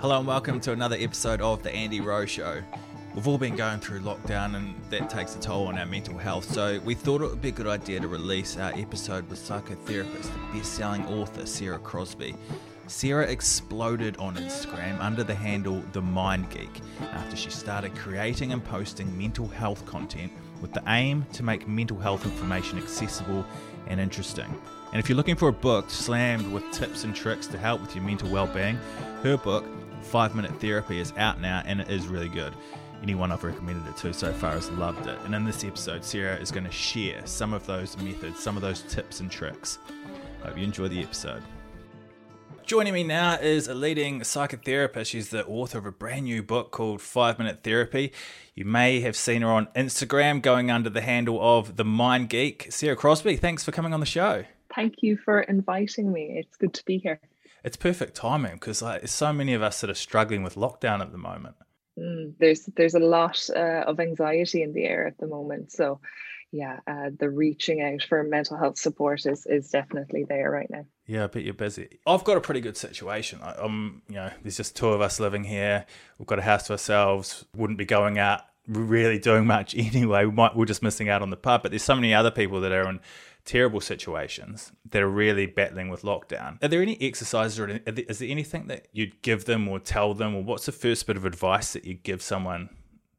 Hello and welcome to another episode of the Andy Rowe Show. We've all been going through lockdown and that takes a toll on our mental health, so we thought it would be a good idea to release our episode with psychotherapist, the best-selling author Sarah Crosby. Sarah exploded on Instagram under the handle The Mind Geek after she started creating and posting mental health content with the aim to make mental health information accessible and interesting. And if you're looking for a book slammed with tips and tricks to help with your mental well-being, her book, 5 Minute Therapy, is out now and it is really good. Anyone I've recommended it to so far has loved it. And in this episode, Sarah is going to share some of those methods, some of those tips and tricks. I Hope you enjoy the episode. Joining me now is a leading psychotherapist. She's the author of a brand new book called Five Minute Therapy. You may have seen her on Instagram going under the handle of The Mind Geek. Sarah Crosby, thanks for coming on the show. Thank you for inviting me. It's good to be here. It's perfect timing because like, there's so many of us that are struggling with lockdown at the moment. Mm, there's there's a lot uh, of anxiety in the air at the moment. So, yeah, uh, the reaching out for mental health support is is definitely there right now. Yeah, I bet you're busy. I've got a pretty good situation. I, I'm, you know, there's just two of us living here. We've got a house to ourselves. Wouldn't be going out really doing much anyway. We might we're just missing out on the pub. But there's so many other people that are in terrible situations that are really battling with lockdown. Are there any exercises or is there anything that you'd give them or tell them, or what's the first bit of advice that you give someone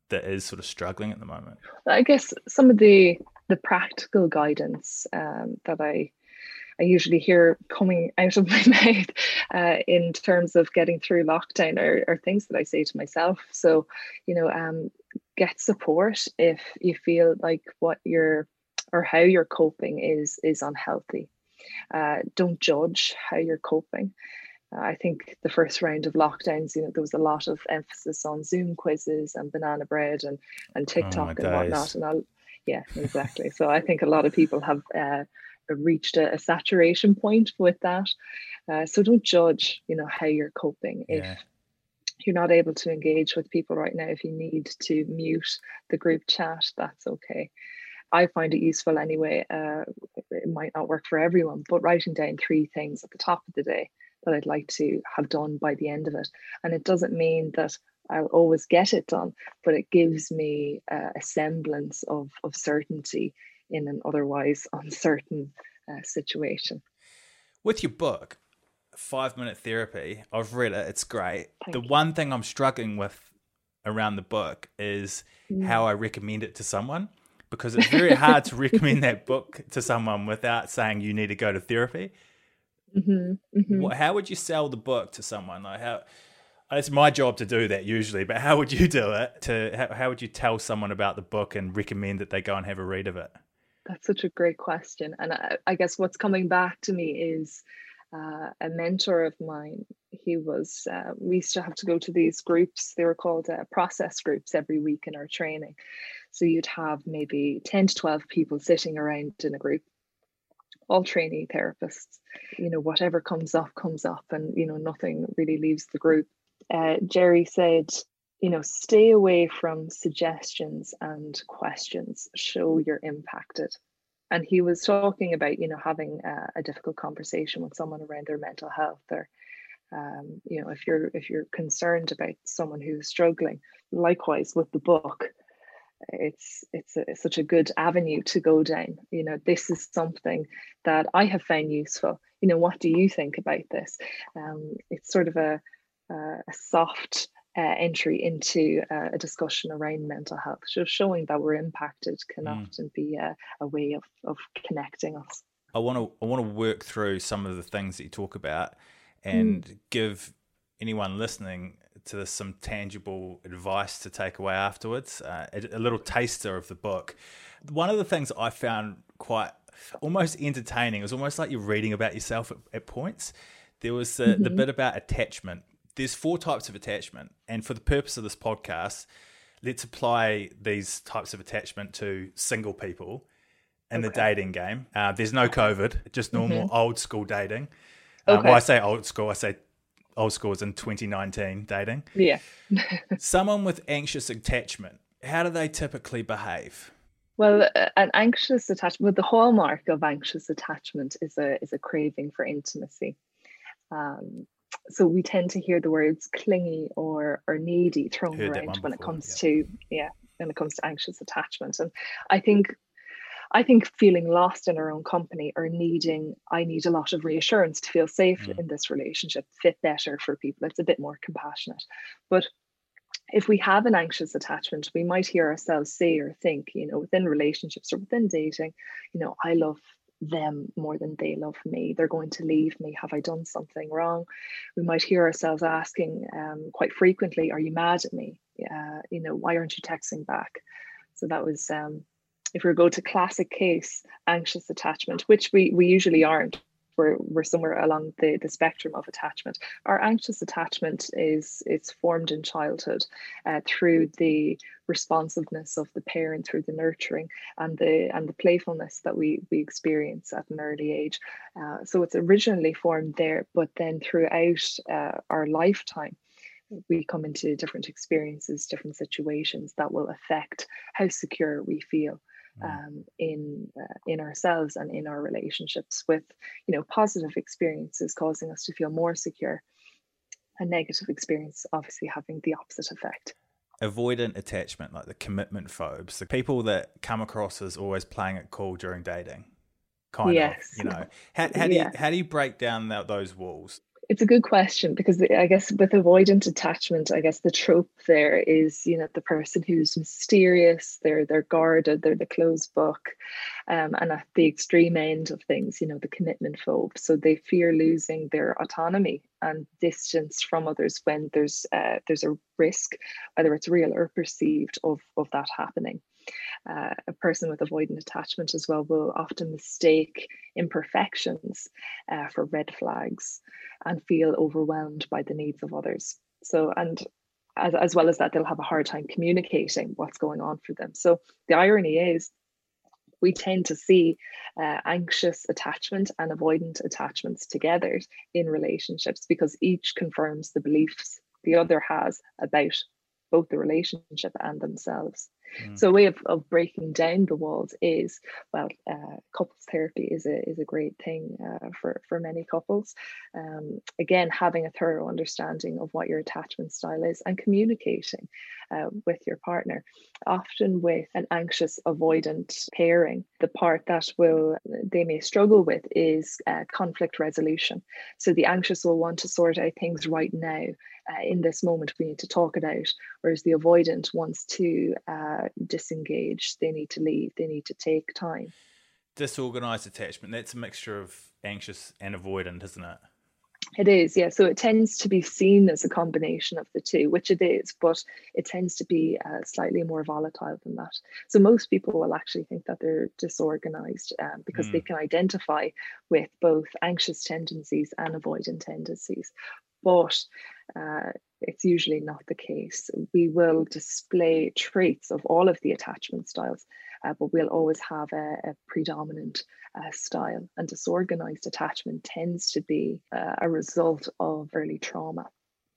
that is sort of struggling at the moment? I guess some of the the practical guidance um, that I I usually hear coming out of my mouth uh, in terms of getting through lockdown are, are, things that I say to myself. So, you know, um, get support if you feel like what you're or how you're coping is is unhealthy. Uh, don't judge how you're coping. Uh, I think the first round of lockdowns, you know, there was a lot of emphasis on Zoom quizzes and banana bread and and Oh, TikTok and whatnot. And I'll, yeah, exactly. so I think a lot of people have uh, reached a, a, saturation point with that. Uh, so don't judge, you know, how you're coping. If Yeah. you're not able to engage with people right now, if you need to mute the group chat, that's okay. I find it useful anyway. Uh, it might not work for everyone, but writing down three things at the top of the day that I'd like to have done by the end of it. And it doesn't mean that I'll always get it done, but it gives me uh, a semblance of, of certainty in an otherwise uncertain uh, situation. With your book, Five Minute Therapy, I've read it, it's great. Thank the you. one thing I'm struggling with around the book is Mm. how I recommend it to someone because it's very hard to recommend that book to someone without saying you need to go to therapy. hmm hmm What, how would you sell the book to someone? Like how it's my job to do that usually, but how would you do it? To how, how would you tell someone about the book and recommend that they go and have a read of it? That's such a great question. And I, I guess what's coming back to me is uh, a mentor of mine. He was, uh, we used to have to go to these groups, they were called uh, process groups every week in our training. So you'd have maybe 10 to 12 people sitting around in a group, all trainee therapists. You know, whatever comes up, comes up, and, you know, nothing really leaves the group. Uh, Jerry said, you know, stay away from suggestions and questions. Show you're impacted. And he was talking about, you know, having a, a difficult conversation with someone around their mental health, or, um, you know, if you're if you're concerned about someone who's struggling. Likewise with the book, it's it's, a, it's such a good avenue to go down. You know, this is something that I have found useful. You know, what do you think about this? Um, it's sort of a a soft uh, entry into uh, a discussion around mental health. So showing that we're impacted can Mm. often be a, a way of, of connecting us. I want to I want to work through some of the things that you talk about and give anyone listening to this some tangible advice to take away afterwards. Uh, a, a little taster of the book. One of the things I found quite almost entertaining. It was almost like you're reading about yourself at, at points. There was the, mm-hmm. the bit about attachment. There's four types of attachment, and for the purpose of this podcast, let's apply these types of attachment to single people in okay. the dating game. Uh, there's no COVID, just normal mm-hmm. old school dating. Uh, okay. Well, I say old school, I say old school is in 2019 dating. Yeah. Someone with anxious attachment, how do they typically behave? Well, an anxious attachment, well, the hallmark of anxious attachment is a is a craving for intimacy. Um, so we tend to hear the words clingy or or needy thrown Heard around when it comes yeah. to yeah when it comes to anxious attachment, and I think I think feeling lost in our own company or needing, I need a lot of reassurance to feel safe mm. in this relationship, fit better for people. It's a bit more compassionate. But if we have an anxious attachment, we might hear ourselves say or think, you know, within relationships or within dating, you know, I love them more than they love me. They're going to leave me. Have I done something wrong? We might hear ourselves asking um, quite frequently, Are you mad at me? Uh, you know, why aren't you texting back? So that was um, if we go to classic case anxious attachment, which we, we usually aren't, we're, we're somewhere along the, the spectrum of attachment. Our anxious attachment is it's formed in childhood uh, through the responsiveness of the parent, through the nurturing and the and the playfulness that we we experience at an early age. Uh, so it's originally formed there, but then throughout uh, our lifetime, we come into different experiences, different situations that will affect how secure we feel. Mm. um, in uh, in ourselves and in our relationships with you know positive experiences causing us to feel more secure a negative experience obviously having the opposite effect avoidant attachment like the commitment phobes the people that come across as always playing it cool during dating kind yes. of you know how, how do yeah. you how do you break down that, those walls it's a good question because I guess with avoidant attachment, I guess the trope there is, you know, the person who's mysterious, they're they're guarded, they're the closed book, um, and at the extreme end of things, you know, the commitment phobe. So they fear losing their autonomy and distance from others when there's uh, there's a risk, whether it's real or perceived, of of that happening. Uh, a person with avoidant attachment as well will often mistake imperfections uh, for red flags and feel overwhelmed by the needs of others. So, and as, as well as that, they'll have a hard time communicating what's going on for them. So, the irony is, we tend to see uh, anxious attachment and avoidant attachments together in relationships because each confirms the beliefs the other has about both the relationship and themselves. Mm. So a way of, of breaking down the walls is well, uh, couples therapy is a is a great thing uh, for for many couples. Um, again, having a thorough understanding of what your attachment style is and communicating uh, with your partner. Often with an anxious avoidant pairing, the part that will they may struggle with is uh, conflict resolution. So the anxious will want to sort out things right now. Uh, in this moment, we need to talk it out, whereas the avoidant wants to uh, disengage. They need to leave. They need to take time. Disorganized attachment. That's a mixture of anxious and avoidant, isn't it? It is, yeah. So it tends to be seen as a combination of the two, which it is, but it tends to be uh, slightly more volatile than that. So most people will actually think that they're disorganized um, because mm. they hmm. can identify with both anxious tendencies and avoidant tendencies. But uh, it's usually not the case. We will display traits of all of the attachment styles, uh, but we'll always have a, a predominant uh, style. And disorganized attachment tends to be uh, a result of early trauma.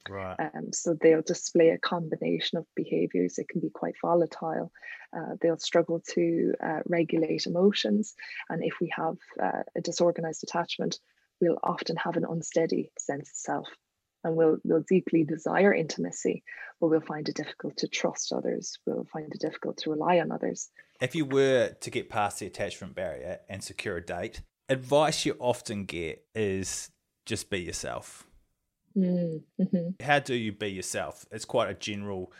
Right. Um, so they'll display a combination of behaviors. It can be quite volatile. Uh, they'll struggle to uh, regulate emotions. And if we have uh, a disorganized attachment, we'll often have an unsteady sense of self and we'll, we'll deeply desire intimacy, but we'll find it difficult to trust others. We'll find it difficult to rely on others. If you were to get past the attachment barrier and secure a date, advice you often get is just be yourself. Mm-hmm. How do you be yourself? It's quite a general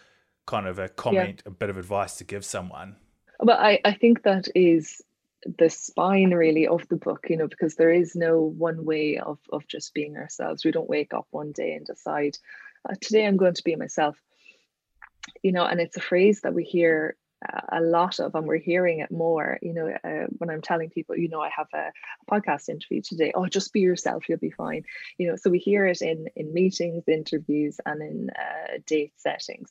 kind of a comment, yeah. a bit of advice to give someone. But I, I think that is the spine really of the book you know because there is no one way of of just being ourselves we don't wake up one day and decide uh, today i'm going to be myself you know and it's a phrase that we hear a lot of, and we're hearing it more. You know, uh, when I'm telling people, you know, I have a, a, podcast interview today. Oh, just be yourself, you'll be fine. You know, so we hear it in in meetings, interviews, and in uh, date settings,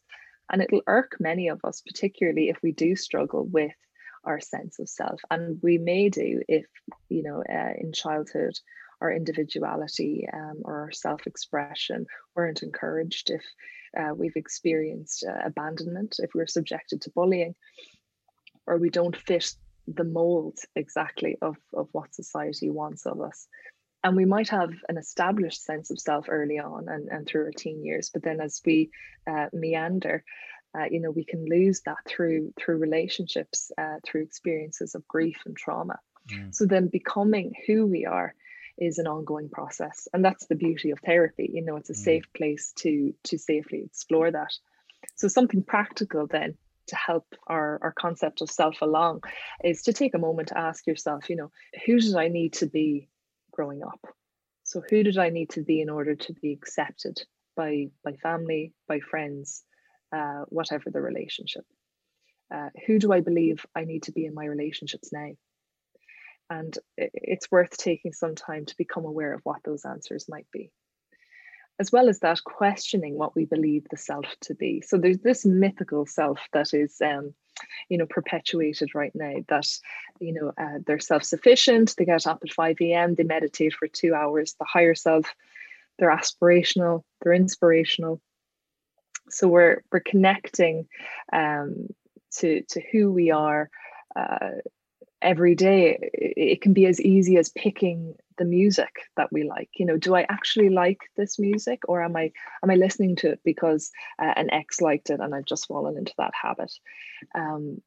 and it'll irk many of us, particularly if we do struggle with our sense of self, and we may do if you know uh, in childhood our individuality um, or our self-expression weren't encouraged if uh, we've experienced uh, abandonment, if we're subjected to bullying, or we don't fit the mold exactly of, of what society wants of us. And we might have an established sense of self early on and, and through our teen years, but then as we uh, meander, uh, you know, we can lose that through through relationships, uh, through experiences of grief and trauma. Mm. So then becoming who we are is an ongoing process and that's the beauty of therapy you know it's a mm. safe place to to safely explore that so something practical then to help our, our concept of self along is to take a moment to ask yourself you know who did i need to be growing up so who did i need to be in order to be accepted by by family by friends uh, whatever the relationship uh, who do i believe i need to be in my relationships now and it's worth taking some time to become aware of what those answers might be. As well as that, questioning what we believe the self to be. So there's this mythical self that is, um, you know, perpetuated right now. That you know uh, they're self-sufficient. They get up at five a.m. They meditate for two hours. The higher self, they're aspirational. They're inspirational. So we're we're connecting um, to to who we are. Uh, every day it can be as easy as picking the music that we like you know do i actually like this music or am i am i listening to it because uh, an ex liked it and i've just fallen into that habit um,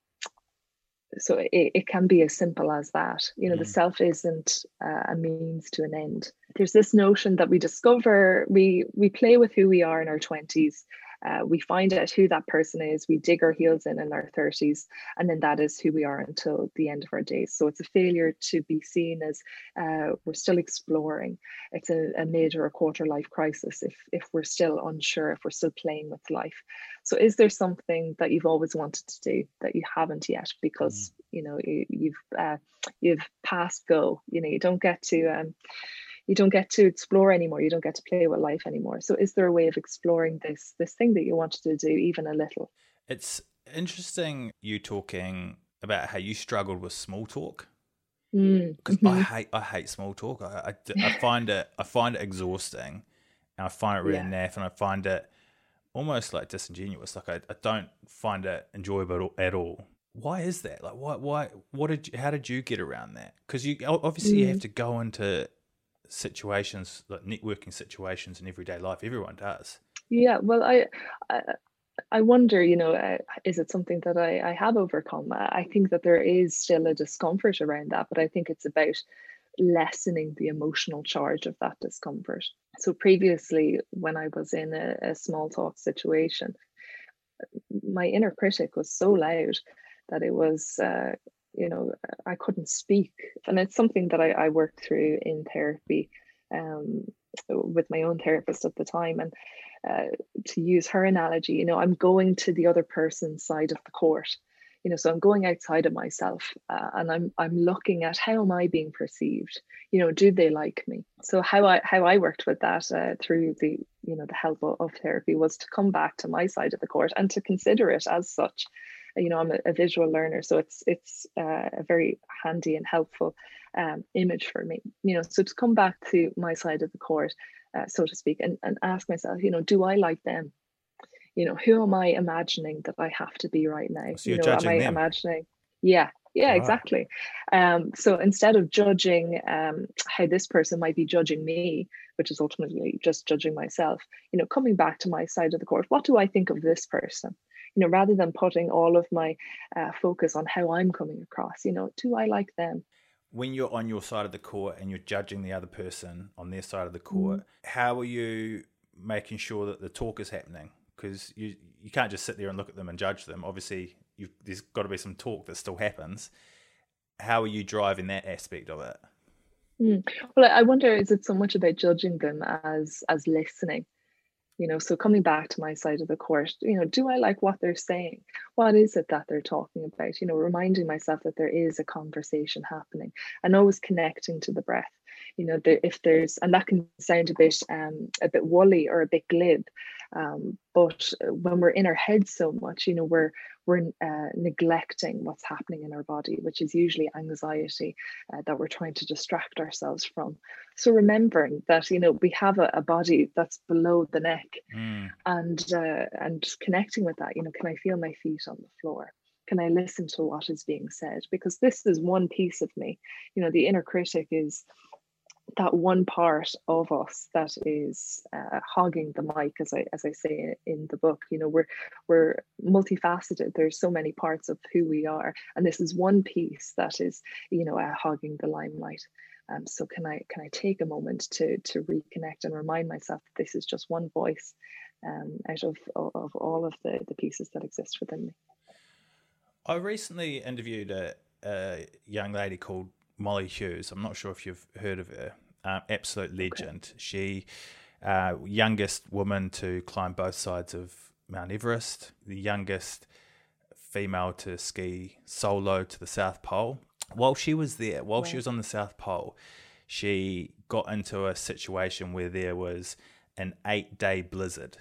so it, it can be as simple as that you know mm. the self isn't uh, a means to an end there's this notion that we discover we we play with who we are in our 20s uh, we find out who that person is, we dig our heels in in our 30s, and then that is who we are until the end of our days. So it's a failure to be seen as uh, we're still exploring. It's a, a mid or a quarter life crisis if, if we're still unsure, if we're still playing with life. So is there something that you've always wanted to do that you haven't yet because mm. you know you, have uh, you've passed go? You know you don't get to um, you don't get to explore anymore you don't get to play with life anymore so is there a way of exploring this this thing that you wanted to do even a little it's interesting you talking about how you struggled with small talk because mm, mm-hmm. I hate I hate small talk. I, I, I, find it I find it exhausting, and I find it really yeah. naff, and I find it almost like disingenuous. Like I, I don't find it enjoyable at all. Why is that? Like why why what did you, how did you get around that? Because you obviously mm. you have mm. to go into situations, like networking situations in everyday life. Everyone does. Yeah, well, I, I, I wonder, you know, uh, is it something that I, I have overcome? I think that there is still a discomfort around that, but I think it's about lessening the emotional charge of that discomfort. So previously, when I was in a, a small talk situation, my inner critic was so loud that it was uh, you know i couldn't speak. And it's something that i, I worked through in therapy um, with my own therapist at the time. And uh, to use her analogy you know i'm going to the other person's side of the court you know so i'm going outside of myself uh, and i'm i'm looking at how am i being perceived? You know do they like me? So how i how i worked with that uh, through the you know the help of, of therapy was to come back to my side of the court and to consider it as such you know i'm a, a visual learner so it's it's uh, a very handy and helpful um, image for me you know so to come back to my side of the court uh, so to speak and, and ask myself you know do i like them you know who am i imagining that i have to be right now so you know am i them. imagining yeah yeah wow. exactly um, so instead of judging um, how this person might be judging me which is ultimately just judging myself you know coming back to my side of the court what do i think of this person you know rather than putting all of my uh, focus on how i'm coming across you know do i like them? When you're on your side of the court and you're judging the other person on their side of the court mm. how are you making sure that the talk is happening? Because you you can't just sit there and look at them and judge them. Obviously there's got to be some talk that still happens. How are you driving that aspect of it? Mm. well i wonder is it so much about judging them as as listening you know so coming back to my side of the court you know do i like what they're saying? What is it that they're talking about? You know reminding myself that there is a conversation happening and always connecting to the breath. You know there, if there's and that can sound a bit um a bit woolly or a bit glib um, but when we're in our head so much you know we're we're uh, neglecting what's happening in our body which is usually anxiety uh, that we're trying to distract ourselves from. So remembering that you know we have a, a body that's below the neck mm. and uh, and connecting with that you know can i feel my feet on the floor? Can i listen to what is being said? Because this is one piece of me. You know the inner critic is that one part of us that is uh, hogging the mic, as I as I say in the book. You know, we're we're multifaceted. There's so many parts of who we are, and this is one piece that is, you know, uh, hogging the limelight. Um, so can I can I take a moment to to reconnect and remind myself that this is just one voice um, out of, of, all of the the pieces that exist within me. I recently interviewed a, a young lady called Mollie Hughes. I'm not sure if you've heard of her. Um, absolute legend. Okay. She, uh, youngest woman to climb both sides of Mount Everest, the youngest female to ski solo to the South Pole. While she was there, while wow. she was on the South Pole, she got into a situation where there was an eight day blizzard.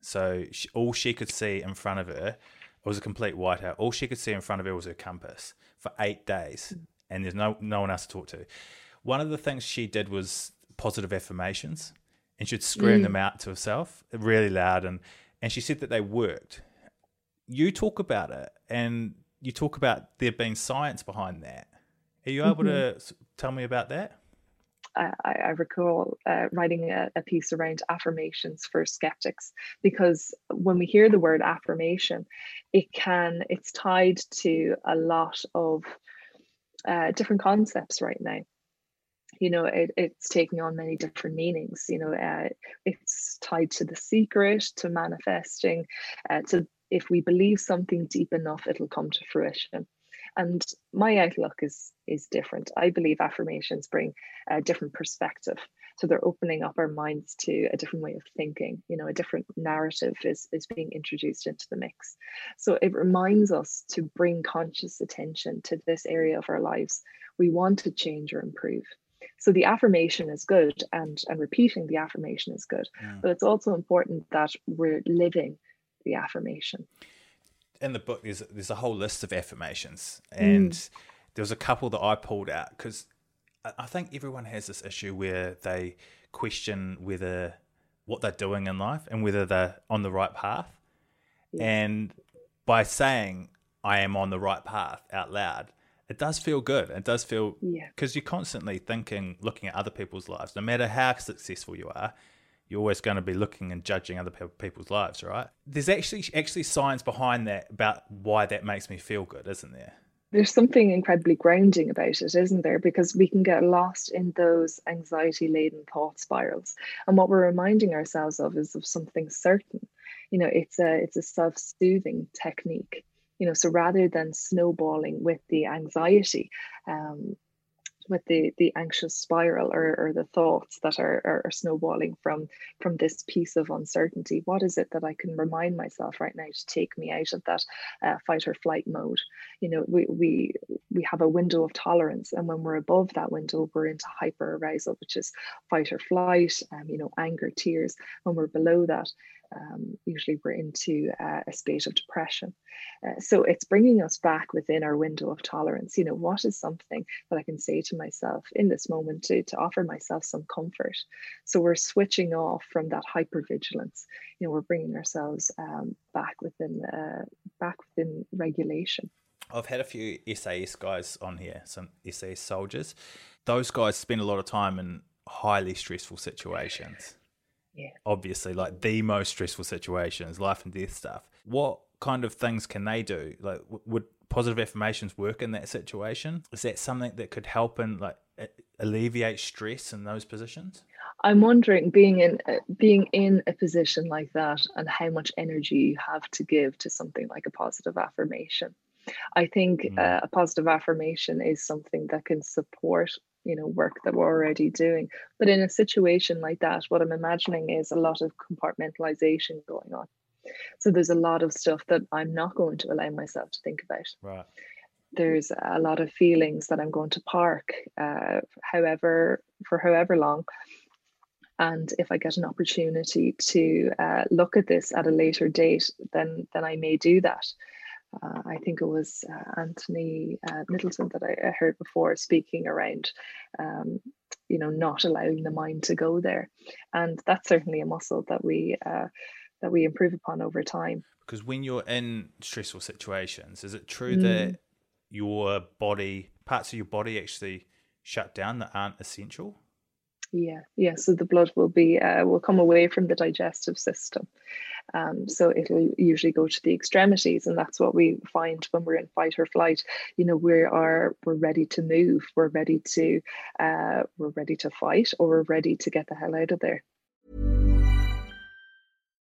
So she, all she could see in front of her was a complete whiteout. All she could see in front of her was her compass for eight days. And there's no no one else to talk to. One of the things she did was positive affirmations, and she'd scream mm. them out to herself really loud, and and she said that they worked. You talk about it, and you talk about there being science behind that. Are you able mm-hmm. to tell me about that? I, I recall uh, writing a, a, piece around affirmations for skeptics because when we hear the word affirmation, it can it's tied to a lot of uh, different concepts right now. You know it, it's taking on many different meanings you know uh, it's tied to the secret to manifesting uh, to if we believe something deep enough it'll come to fruition. And my outlook is is different. I believe affirmations bring a different perspective so they're opening up our minds to a different way of thinking you know a different narrative is is being introduced into the mix. So it reminds us to bring conscious attention to this area of our lives. We want to change or improve. So the affirmation is good and and repeating the affirmation is good. Yeah. but it's also important that we're living the affirmation. In the book there's there's a whole list of affirmations. And mm. there was a couple that i pulled out because I think everyone has this issue where they question whether what they're doing in life and whether they're on the right path. Yeah. And by saying I am on the right path out loud, it does feel good. It does feel because yeah. you're constantly thinking, looking at other people's lives. No matter how successful you are, you're always going to be looking and judging other people's lives, right? There's actually actually science behind that about why that makes me feel good, isn't there? There's something incredibly grounding about it, isn't there? Because we can get lost in those anxiety laden thought spirals. And what we're reminding ourselves of is of something certain. You know, it's a it's a self-soothing technique. You know, so rather than snowballing with the anxiety, um, with the the anxious spiral or, or the thoughts that are, are, are snowballing from from this piece of uncertainty what is it that i can remind myself right now to take me out of that uh, fight or flight mode? You know we we we have a window of tolerance and when we're above that window we're into hyper arousal which is fight or flight um, you know anger tears. When we're below that um, usually we're into uh, a state of depression. Uh, so it's bringing us back within our window of tolerance. You know, what is something that I can say to myself in this moment to, to offer myself some comfort? So we're switching off from that hypervigilance. You know, we're bringing ourselves um, back within uh, back within regulation. I've had a few SAS guys on here, some SAS soldiers. Those guys spend a lot of time in highly stressful situations yeah. obviously like the most stressful situations, life and death stuff. What kind of things can they do? Like, w- would positive affirmations work in that situation? Is that something that could help and like alleviate stress in those positions? I'm wondering, being in uh, being in a position like that, and how much energy you have to give to something like a positive affirmation. I think mm. uh, a positive affirmation is something that can support you know work that we're already doing. But in a situation like that what i'm imagining is a lot of compartmentalization going on. So there's a lot of stuff that i'm not going to allow myself to think about. Right. There's a lot of feelings that i'm going to park uh, however for however long. And if i get an opportunity to uh, look at this at a later date then then i may do that uh, I think it was uh, Anthony uh, Middleton that I, I, heard before speaking around, um, you know, not allowing the mind to go there, and that's certainly a muscle that we uh, that we improve upon over time. Because when you're in stressful situations, is it true mm. that your body, parts of your body, actually shut down that aren't essential? Yeah, yeah. So the blood will be uh, will come away from the digestive system. Um, so it'll usually go to the extremities, and that's what we find when we're in fight or flight. You know, we are we're ready to move, we're ready to uh, we're ready to fight, or we're ready to get the hell out of there.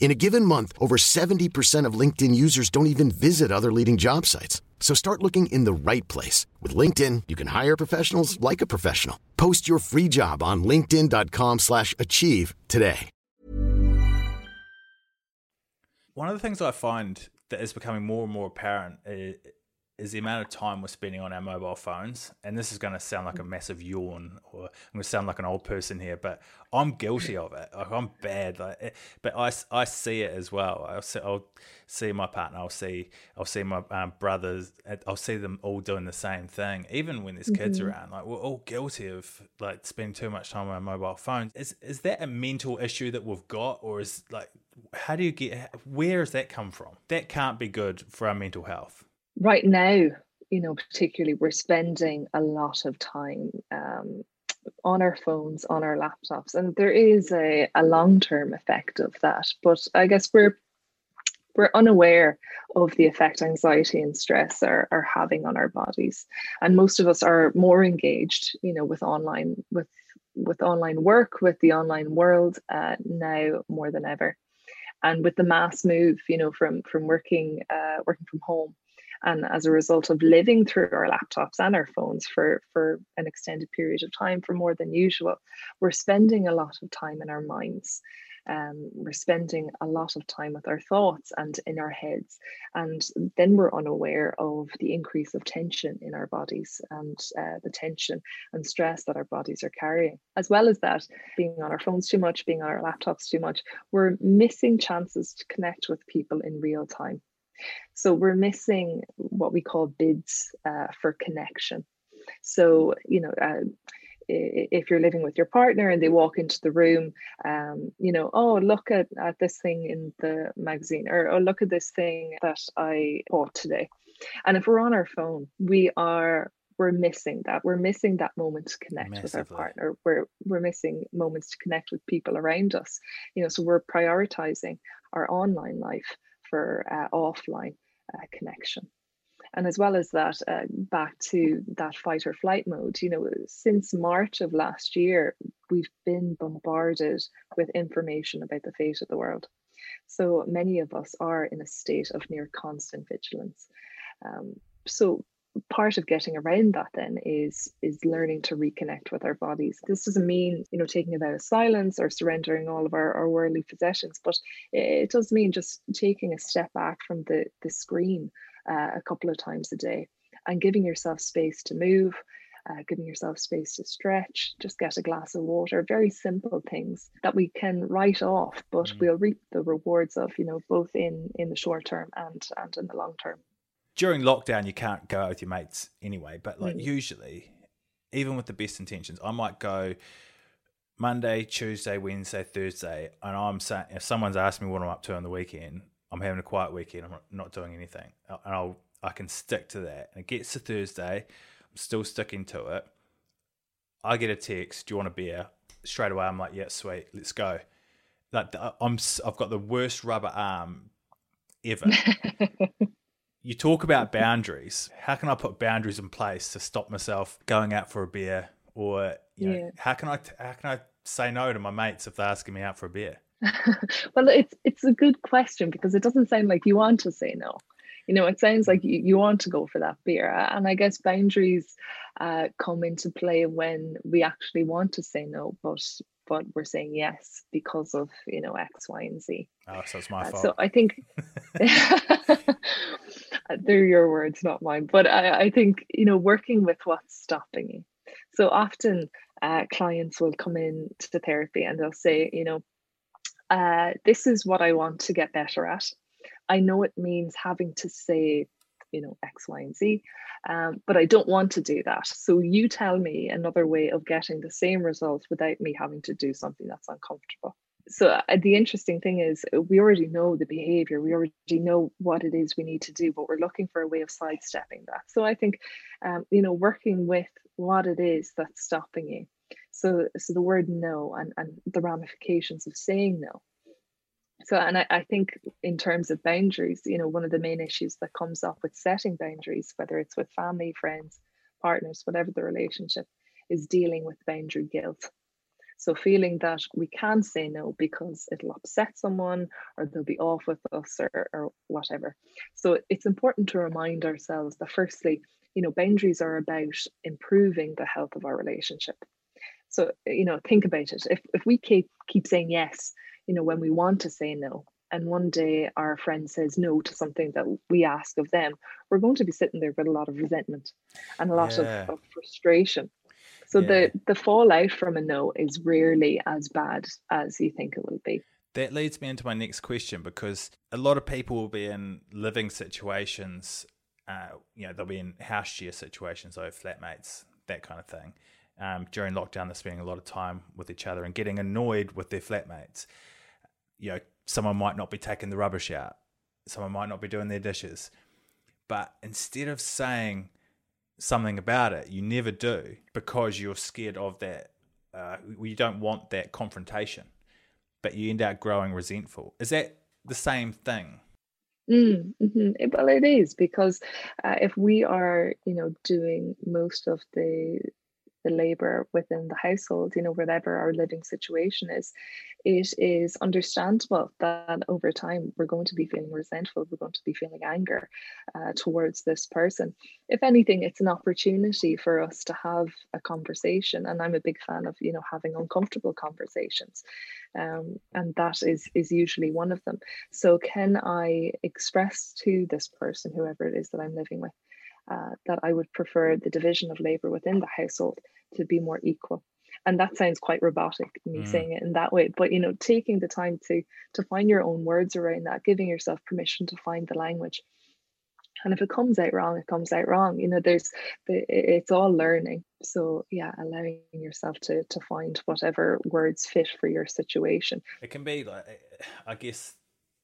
In a given month, over 70% of LinkedIn users don't even visit other leading job sites. So start looking in the right place. With LinkedIn, you can hire professionals like a professional. Post your free job on linkedin.com slash achieve today. One of the things I find that is becoming more and more apparent is the amount of time we're spending on our mobile phones. And this is going to sound like a massive yawn, or I'm going to sound like an old person here, but I'm guilty of it. Like, I'm bad, like, eh, but I, I see it as well. I'll see, I'll see my partner. I'll see I'll see my um, brothers. I'll see them all doing the same thing. Even when there's kids mm-hmm. around, like we're all guilty of like spending too much time on our mobile phones. Is is that a mental issue that we've got, or is like how do you get where does that come from? That can't be good for our mental health right now, you know, particularly, we're spending a lot of time um, on our phones, on our laptops, and there is a, a long term effect of that. But I guess we're we're unaware of the effect anxiety and stress are, are having on our bodies and most of us are more engaged you know with online with with online work with the online world uh, now more than ever and with the mass move you know from from working uh, working from home and as a result of living through our laptops and our phones for, for an extended period of time, for more than usual, we're spending a lot of time in our minds. Um, we're spending a lot of time with our thoughts and in our heads. And then we're unaware of the increase of tension in our bodies and uh, the tension and stress that our bodies are carrying. As well as that, being on our phones too much, being on our laptops too much, we're missing chances to connect with people in real time. So we're missing what we call bids uh, for connection. So, you know, uh, if you're living with your partner and they walk into the room, um, you know, oh, look at, at this thing in the magazine, or oh, look at this thing that I bought today. And if we're on our phone, we are we're missing that. We're missing that moment to connect Massively. with our partner. We're we're missing moments to connect with people around us. You know, so we're prioritizing our online life for uh, offline uh, connection. And as well as that, uh, back to that fight or flight mode, you know, since March of last year, we've been bombarded with information about the fate of the world. So many of us are in a state of near constant vigilance. Um, so part of getting around that then is is learning to reconnect with our bodies this doesn't mean you know taking a vow of silence or surrendering all of our, our worldly possessions but it does mean just taking a step back from the the screen uh, a couple of times a day and giving yourself space to move uh, giving yourself space to stretch, just get a glass of water, very simple things that we can write off, but mm. we'll reap the rewards of, you know, both in in the short term and and in the long term. During lockdown you can't go out with your mates anyway, but like Mm. usually, even with the best intentions, I might go Monday, Tuesday, Wednesday, Thursday, and I'm saying if someone's asked me what I'm up to on the weekend, I'm having a quiet weekend. I'm not doing anything, and I'll I can stick to that. And it gets to Thursday, I'm still sticking to it. I get a text, "Do you want a beer?" Straight away, I'm like, "Yeah, sweet, let's go." Like I'm, I've got the worst rubber arm ever. you talk about boundaries. How can I put boundaries in place to stop myself going out for a beer, or you know, Yeah. how can I how can I say no to my mates if they're asking me out for a beer? well, it's it's a good question because it doesn't sound like you want to say no. You know, it sounds like you, you want to go for that beer. And I guess boundaries uh, come into play when we actually want to say no, but but we're saying yes because of you know X, Y, and Z. Oh, so it's my Uh, fault. so I think they're your words, not mine. But I, I think you know working with what's stopping you. So often uh, clients will come in to therapy and they'll say, you know, uh, this is what I want to get better at. I know it means having to say, you know, X, Y, and Z, um, but I don't want to do that. So you tell me another way of getting the same result without me having to do something that's uncomfortable. So uh, the interesting thing is uh, we already know the behavior, we already know what it is we need to do, but we're looking for a way of sidestepping that. So I think, um, you know, working with what it is that's stopping you. So, so the word no and, and the ramifications of saying no so and I, I think in terms of boundaries you know one of the main issues that comes up with setting boundaries whether it's with family friends partners whatever the relationship is dealing with boundary guilt so feeling that we can say no because it'll upset someone or they'll be off with us or, or whatever. So it's important to remind ourselves that firstly you know boundaries are about improving the health of our relationship. So you know think about it. If, if we keep keep saying yes you know when we want to say no and one day our friend says no to something that we ask of them we're going to be sitting there with a lot of resentment and a lot Yeah. of, of frustration so Yeah. the the fallout from a no is rarely as bad as you think it will be That leads me into my next question because a lot of people will be in living situations, uh, you know, they'll be in house share situations, so flatmates, that kind of thing. Um, during lockdown, they're spending a lot of time with each other and getting annoyed with their flatmates. You know, someone might not be taking the rubbish out, someone might not be doing their dishes. But instead of saying something about it, you never do because you're scared of that. Uh, you don't want that confrontation but you end up growing resentful. Is that the same thing? Mm, mhm. Well, it is because uh, if we are, you know, doing most of the the labor within the household, you know, whatever our living situation is, it is understandable that over time we're going to be feeling resentful, we're going to be feeling anger uh, towards this person. If anything, it's an opportunity for us to have a conversation, and I'm a big fan of, you know, having uncomfortable conversations, um, and that is is usually one of them. So, can I express to this person, whoever it is that I'm living with, uh, that I would prefer the division of labor within the household to be more equal? And that sounds quite robotic, me Mm. saying it in that way. But you know, taking the time to to find your own words around that, giving yourself permission to find the language. And if it comes out wrong, it comes out wrong. You know, there's the it's all learning. So yeah, allowing yourself to to find whatever words fit for your situation. It can be like, I guess,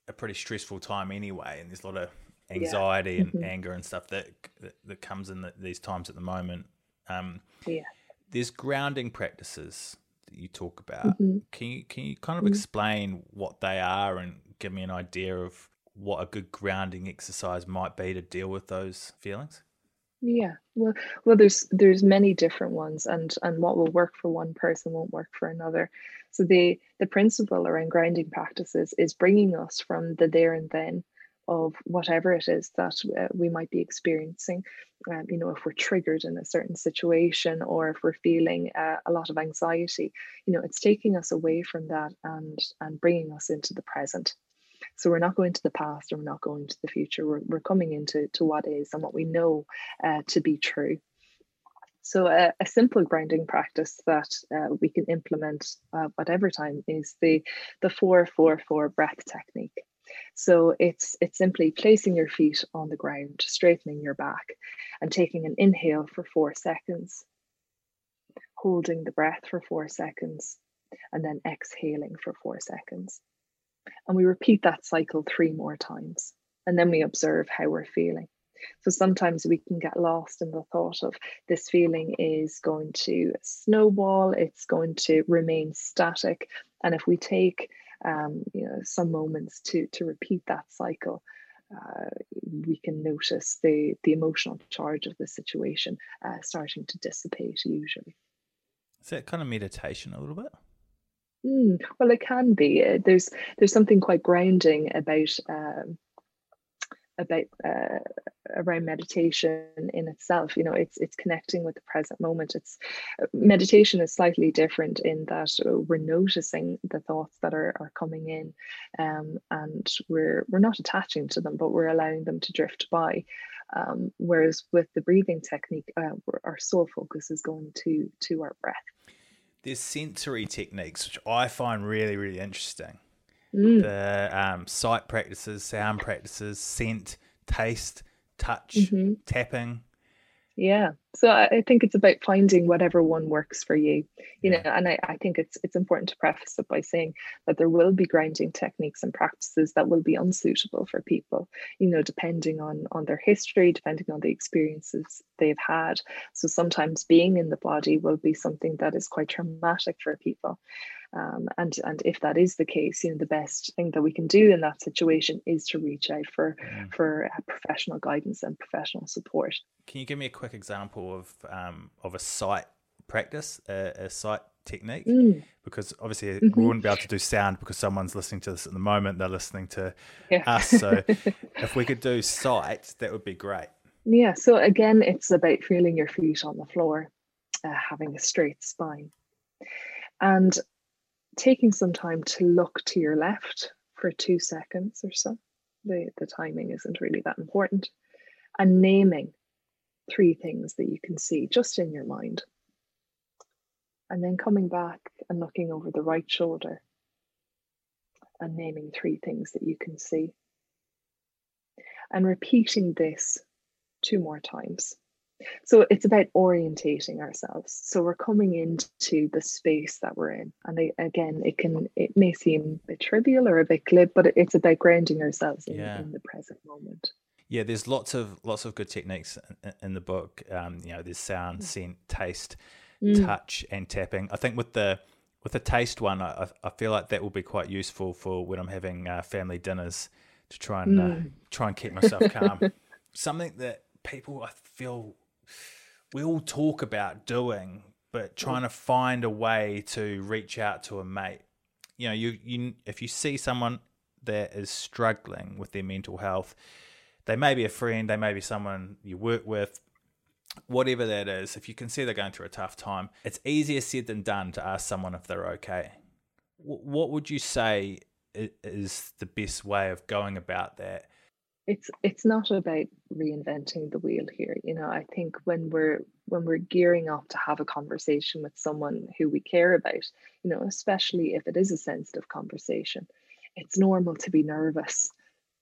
a pretty stressful time anyway, and there's a lot of anxiety and Mhm. anger and stuff that that, that comes in the, these times at the moment. Um, Yeah. there's grounding practices that you talk about. Mhm. Can you can you kind of Mhm. explain what they are and give me an idea of what a good grounding exercise might be to deal with those feelings? Yeah, well, well, there's there's many different ones, and and what will work for one person won't work for another. So the the principle around grounding practices is bringing us from the there and then of whatever it is that uh, we might be experiencing. Um, you know, if we're triggered in a certain situation, or if we're feeling uh, a lot of anxiety, you know, it's taking us away from that and and bringing us into the present. So we're not going to the past and we're not going to the future. We're, we're coming into to what is and what we know uh, to be true. So a, a simple grounding practice that uh, we can implement uh, whatever time is the the four four four breath technique. So it's it's simply placing your feet on the ground, straightening your back, and taking an inhale for four seconds, holding the breath for four seconds, and then exhaling for four seconds. And we repeat that cycle three more times. And then we observe how we're feeling. So sometimes we can get lost in the thought of this feeling is going to snowball, it's going to remain static. And if we take um, you know some moments to to repeat that cycle, uh, we can notice the the emotional charge of the situation uh, starting to dissipate usually. Is that kind of meditation a little bit? Mm, well, it can be. Uh, there's there's something quite grounding about um, about uh, around meditation in itself you know it's it's connecting with the present moment. It's meditation is slightly different in that we're noticing the thoughts that are, are coming in um, and we're we're not attaching to them but we're allowing them to drift by. Um, whereas with the breathing technique uh, our sole focus is going to to our breath. There's sensory techniques which i find really really interesting mm. the um, sight practices, sound practices, scent, taste, touch, mm-hmm. tapping. Yeah. So I think it's about finding whatever one works for you. You know, and I, I think it's it's important to preface it by saying that there will be grounding techniques and practices that will be unsuitable for people, you know, depending on on their history, depending on the experiences they've had. So sometimes being in the body will be something that is quite traumatic for people. Um, and and if that is the case, you know, the best thing that we can do in that situation is to reach out for mm. for uh, professional guidance and professional support. Can you give me a quick example of um, of a sight practice, a, a sight technique? Mm. Because obviously mm-hmm. we wouldn't be able to do sound because someone's listening to this at the moment. They're listening to yeah. us. So if we could do sight, that would be great. Yeah. So again, it's about feeling your feet on the floor, uh, having a straight spine. And taking some time to look to your left for two seconds or so. The, the timing isn't really that important. And naming three things that you can see just in your mind. And then coming back and looking over the right shoulder and naming three things that you can see. And repeating this two more times. So it's about orientating ourselves. So we're coming into the space that we're in. And again, it can, it may seem a bit trivial or a bit glib, but it's about grounding ourselves in, yeah. in the present moment. Yeah, there's lots of lots of good techniques in, in the book. Um, you know, there's sound, mm. scent, taste, mm. touch, and tapping. I think with the with the taste one, I, I feel like that will be quite useful for when I'm having uh, family dinners to try and uh, mm. uh, try and keep myself calm. Something that people I feel we all talk about doing, but trying to find a way to reach out to a mate. You know, you you if you see someone that is struggling with their mental health, they may be a friend, they may be someone you work with, whatever that is. If you can see they're going through a tough time, it's easier said than done to ask someone if they're okay. What would you say is the best way of going about that? It's it's not about reinventing the wheel here you know i think when we're when we're gearing up to have a conversation with someone who we care about you know especially if it is a sensitive conversation it's normal to be nervous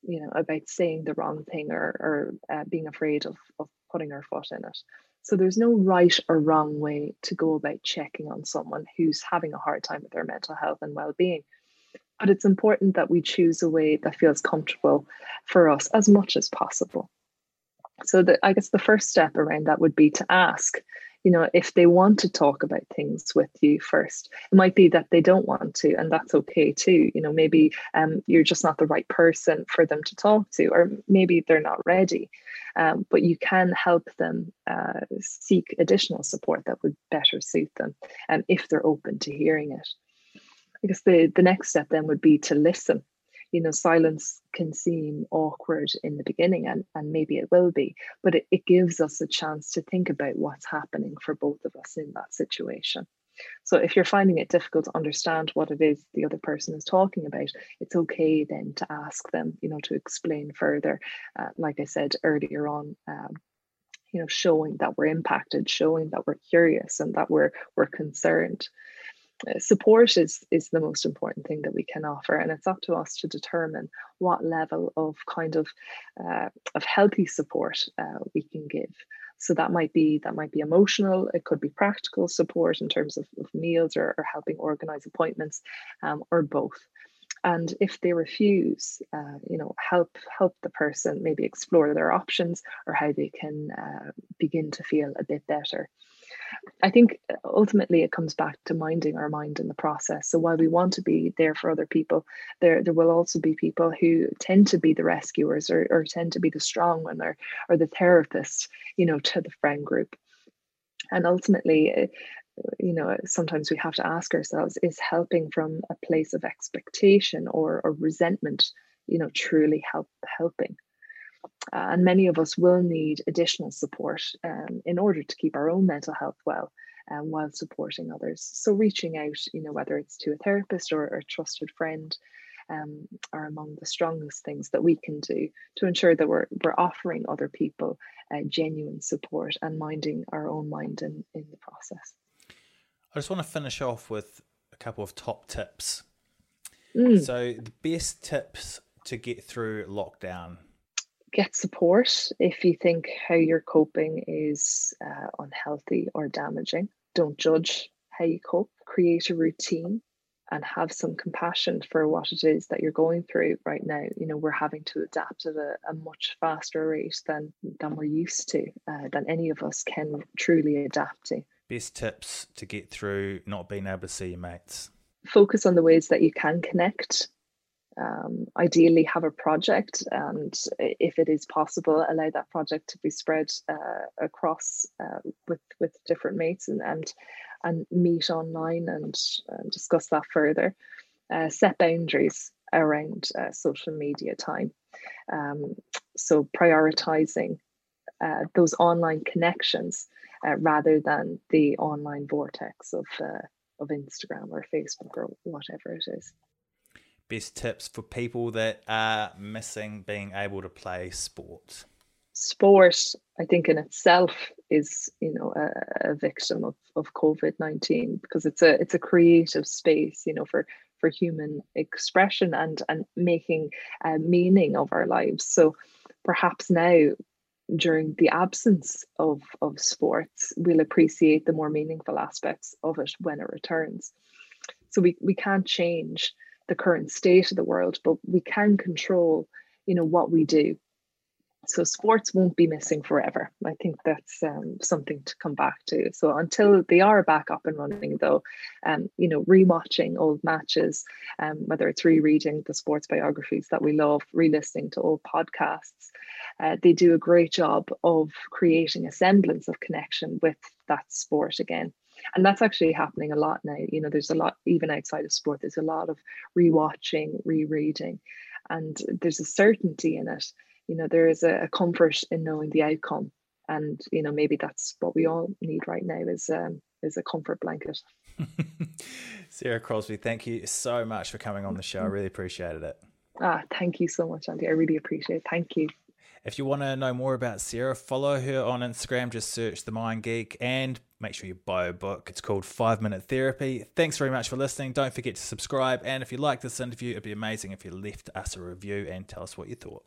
you know about saying the wrong thing or or uh, being afraid of of putting our foot in it. So there's no right or wrong way to go about checking on someone who's having a hard time with their mental health and well-being but it's important that we choose a way that feels comfortable for us as much as possible. So that I guess the first step around that would be to ask, you know, if they want to talk about things with you first. It might be that they don't want to, and that's okay too. You know, maybe um, you're just not the right person for them to talk to, or maybe they're not ready. Um, but you can help them uh, seek additional support that would better suit them, and um, if they're open to hearing it. Guess the, the next step then would be to listen. You know, silence can seem awkward in the beginning, and, and maybe it will be, but it, it gives us a chance to think about what's happening for both of us in that situation. So if you're finding it difficult to understand what it is the other person is talking about, it's okay then to ask them, you know, to explain further. Uh, like I said earlier on, um, you know, showing that we're impacted, showing that we're curious and that we're we're concerned. Support is is the most important thing that we can offer and it's up to us to determine what level of kind of uh, of healthy support uh, we can give. So that might be that might be emotional it could be practical support in terms of, of meals or, or helping organize appointments um, or both. And if they refuse uh, you know help help the person maybe explore their options or how they can uh, begin to feel a bit better I think ultimately it comes back to minding our mind in the process. So while we want to be there for other people, there there will also be people who tend to be the rescuers or, or tend to be the strong one or or the therapist, you know, to the friend group. And ultimately, eh, you know, sometimes we have to ask ourselves: Is helping from a place of expectation or, or resentment, you know, truly help helping? Uh, and many of us will need additional support um, in order to keep our own mental health well um, while supporting others. So reaching out, you know, whether it's to a therapist or, or a trusted friend, um, are among the strongest things that we can do to ensure that we're we're offering other people uh, genuine support and minding our own mind in in the process. I just want to finish off with a couple of top tips. Mm. So the best tips to get through lockdown get support if you think how you're coping is uh, unhealthy or damaging. Don't judge how you cope. Create a routine and have some compassion for what it is that you're going through right now. You know, we're having to adapt at a, a much faster rate than than we're used to, uh, than any of us can truly adapt to. Best tips to get through not being able to see your mates. Focus on the ways that you can connect um, ideally have a project and if it is possible allow that project to be spread uh, across uh, with with different mates and and, and meet online and discuss that further. Uh, set boundaries around uh, social media time. Um, so prioritizing uh, those online connections rather than the online vortex of of Instagram or Facebook or whatever it is best tips for people that are missing being able to play sport? Sport, I think, in itself is, you know, a, a victim of, of COVID nineteen because it's a it's a creative space, you know, for for human expression and and making uh, meaning of our lives. So perhaps now during the absence of of sports we'll appreciate the more meaningful aspects of it when it returns so we we can't change the current state of the world, but we can control, you know, what we do. So sports won't be missing forever. I think that's um, something to come back to. So until they are back up and running, though, um, you know, rewatching old matches, um, whether it's rereading the sports biographies that we love, re-listening to old podcasts, uh, they do a great job of creating a semblance of connection with that sport again and that's actually happening a lot now. You know there's a lot even outside of sport there's a lot of rewatching rereading and there's a certainty in it. You know there is a, a comfort in knowing the outcome. And you know maybe that's what we all need right now is um is a comfort blanket. Sarah crosby thank you so much for coming on the show. I really appreciated it. Ah thank you so much andy. I really appreciate it. Thank you if you want to know more about Sarah, follow her on Instagram. Just search The Mind Geek and make sure you buy a book. It's called Five Minute Therapy. Thanks very much for listening. Don't forget to subscribe. And if you like this interview, it'd be amazing if you left us a review and tell us what you thought.